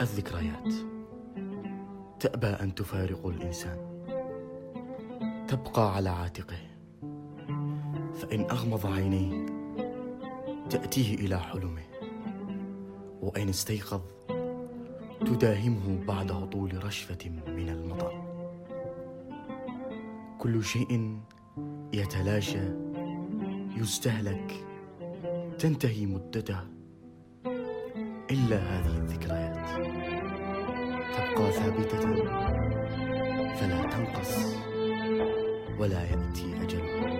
الذكريات. تأبى أن تفارق الإنسان. تبقى على عاتقه. فإن أغمض عينيه تأتيه إلى حلمه. وإن استيقظ تداهمه بعد هطول رشفة من المطر. كل شيء يتلاشى يستهلك تنتهي مدته إلا هذه الذكريات. تبقى ثابتة. فلا تنقص ولا يأتي أجلها